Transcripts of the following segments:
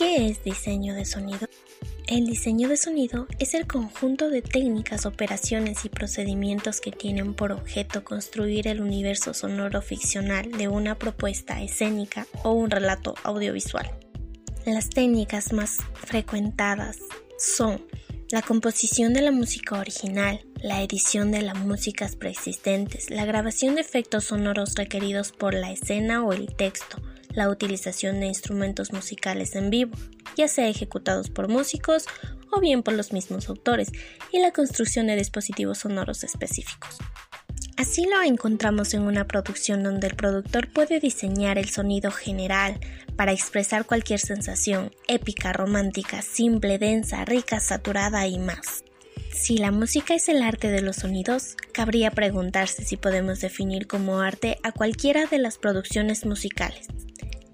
¿Qué es diseño de sonido? El diseño de sonido es el conjunto de técnicas, operaciones y procedimientos que tienen por objeto construir el universo sonoro ficcional de una propuesta escénica o un relato audiovisual. Las técnicas más frecuentadas son la composición de la música original, la edición de las músicas preexistentes, la grabación de efectos sonoros requeridos por la escena o el texto, la utilización de instrumentos musicales en vivo, ya sea ejecutados por músicos o bien por los mismos autores, y la construcción de dispositivos sonoros específicos. Así lo encontramos en una producción donde el productor puede diseñar el sonido general para expresar cualquier sensación, épica, romántica, simple, densa, rica, saturada y más. Si la música es el arte de los sonidos, cabría preguntarse si podemos definir como arte a cualquiera de las producciones musicales.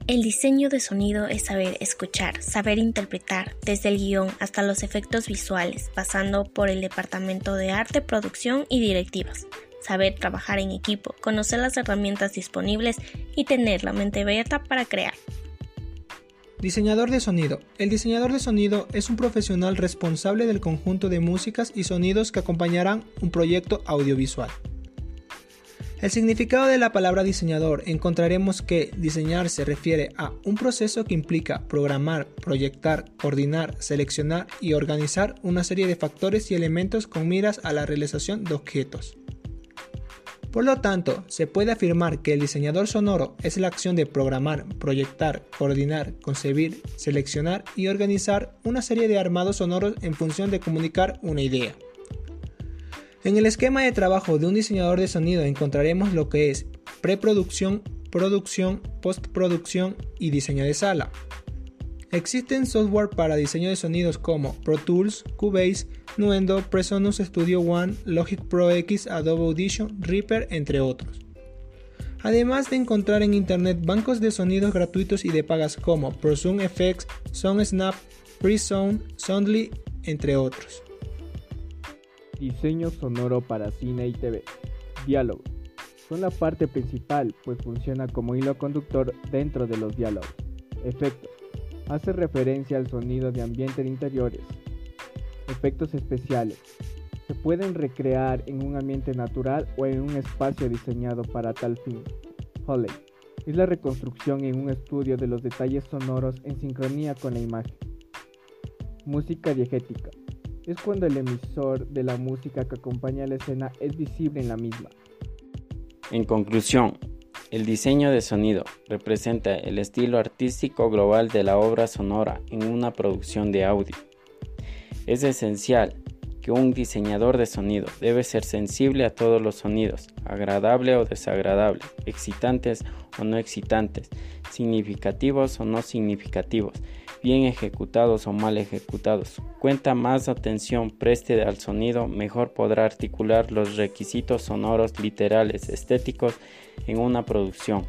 El diseño de sonido es saber escuchar, saber interpretar, desde el guion hasta los efectos visuales, pasando por el departamento de arte, producción y directivas saber trabajar en equipo, conocer las herramientas disponibles y tener la mente abierta para crear. Diseñador de sonido. El diseñador de sonido es un profesional responsable del conjunto de músicas y sonidos que acompañarán un proyecto audiovisual. El significado de la palabra diseñador encontraremos que diseñar se refiere a un proceso que implica programar, proyectar, coordinar, seleccionar y organizar una serie de factores y elementos con miras a la realización de objetos. Por lo tanto, se puede afirmar que el diseñador sonoro es la acción de programar, proyectar, coordinar, concebir, seleccionar y organizar una serie de armados sonoros en función de comunicar una idea. En el esquema de trabajo de un diseñador de sonido encontraremos lo que es preproducción, producción, postproducción y diseño de sala. Existen software para diseño de sonidos como Pro Tools, Cubase, Nuendo, Presonus Studio One, Logic Pro X, Adobe Audition, Reaper, entre otros. Además de encontrar en Internet bancos de sonidos gratuitos y de pagas como ProZoom FX, SoundSnap, PreSound, Soundly, entre otros. Diseño sonoro para cine y TV. Diálogos. Son la parte principal, pues funciona como hilo conductor dentro de los diálogos. Efectos. Hace referencia al sonido de ambiente de interiores, efectos especiales. Se pueden recrear en un ambiente natural o en un espacio diseñado para tal fin. Holey es la reconstrucción en un estudio de los detalles sonoros en sincronía con la imagen. Música diegética es cuando el emisor de la música que acompaña la escena es visible en la misma. En conclusión, el diseño de sonido representa el estilo artístico global de la obra sonora en una producción de audio. Es esencial que un diseñador de sonido debe ser sensible a todos los sonidos, agradable o desagradable, excitantes o no excitantes, significativos o no significativos, bien ejecutados o mal ejecutados. Cuenta más atención preste al sonido, mejor podrá articular los requisitos sonoros literales estéticos en una producción.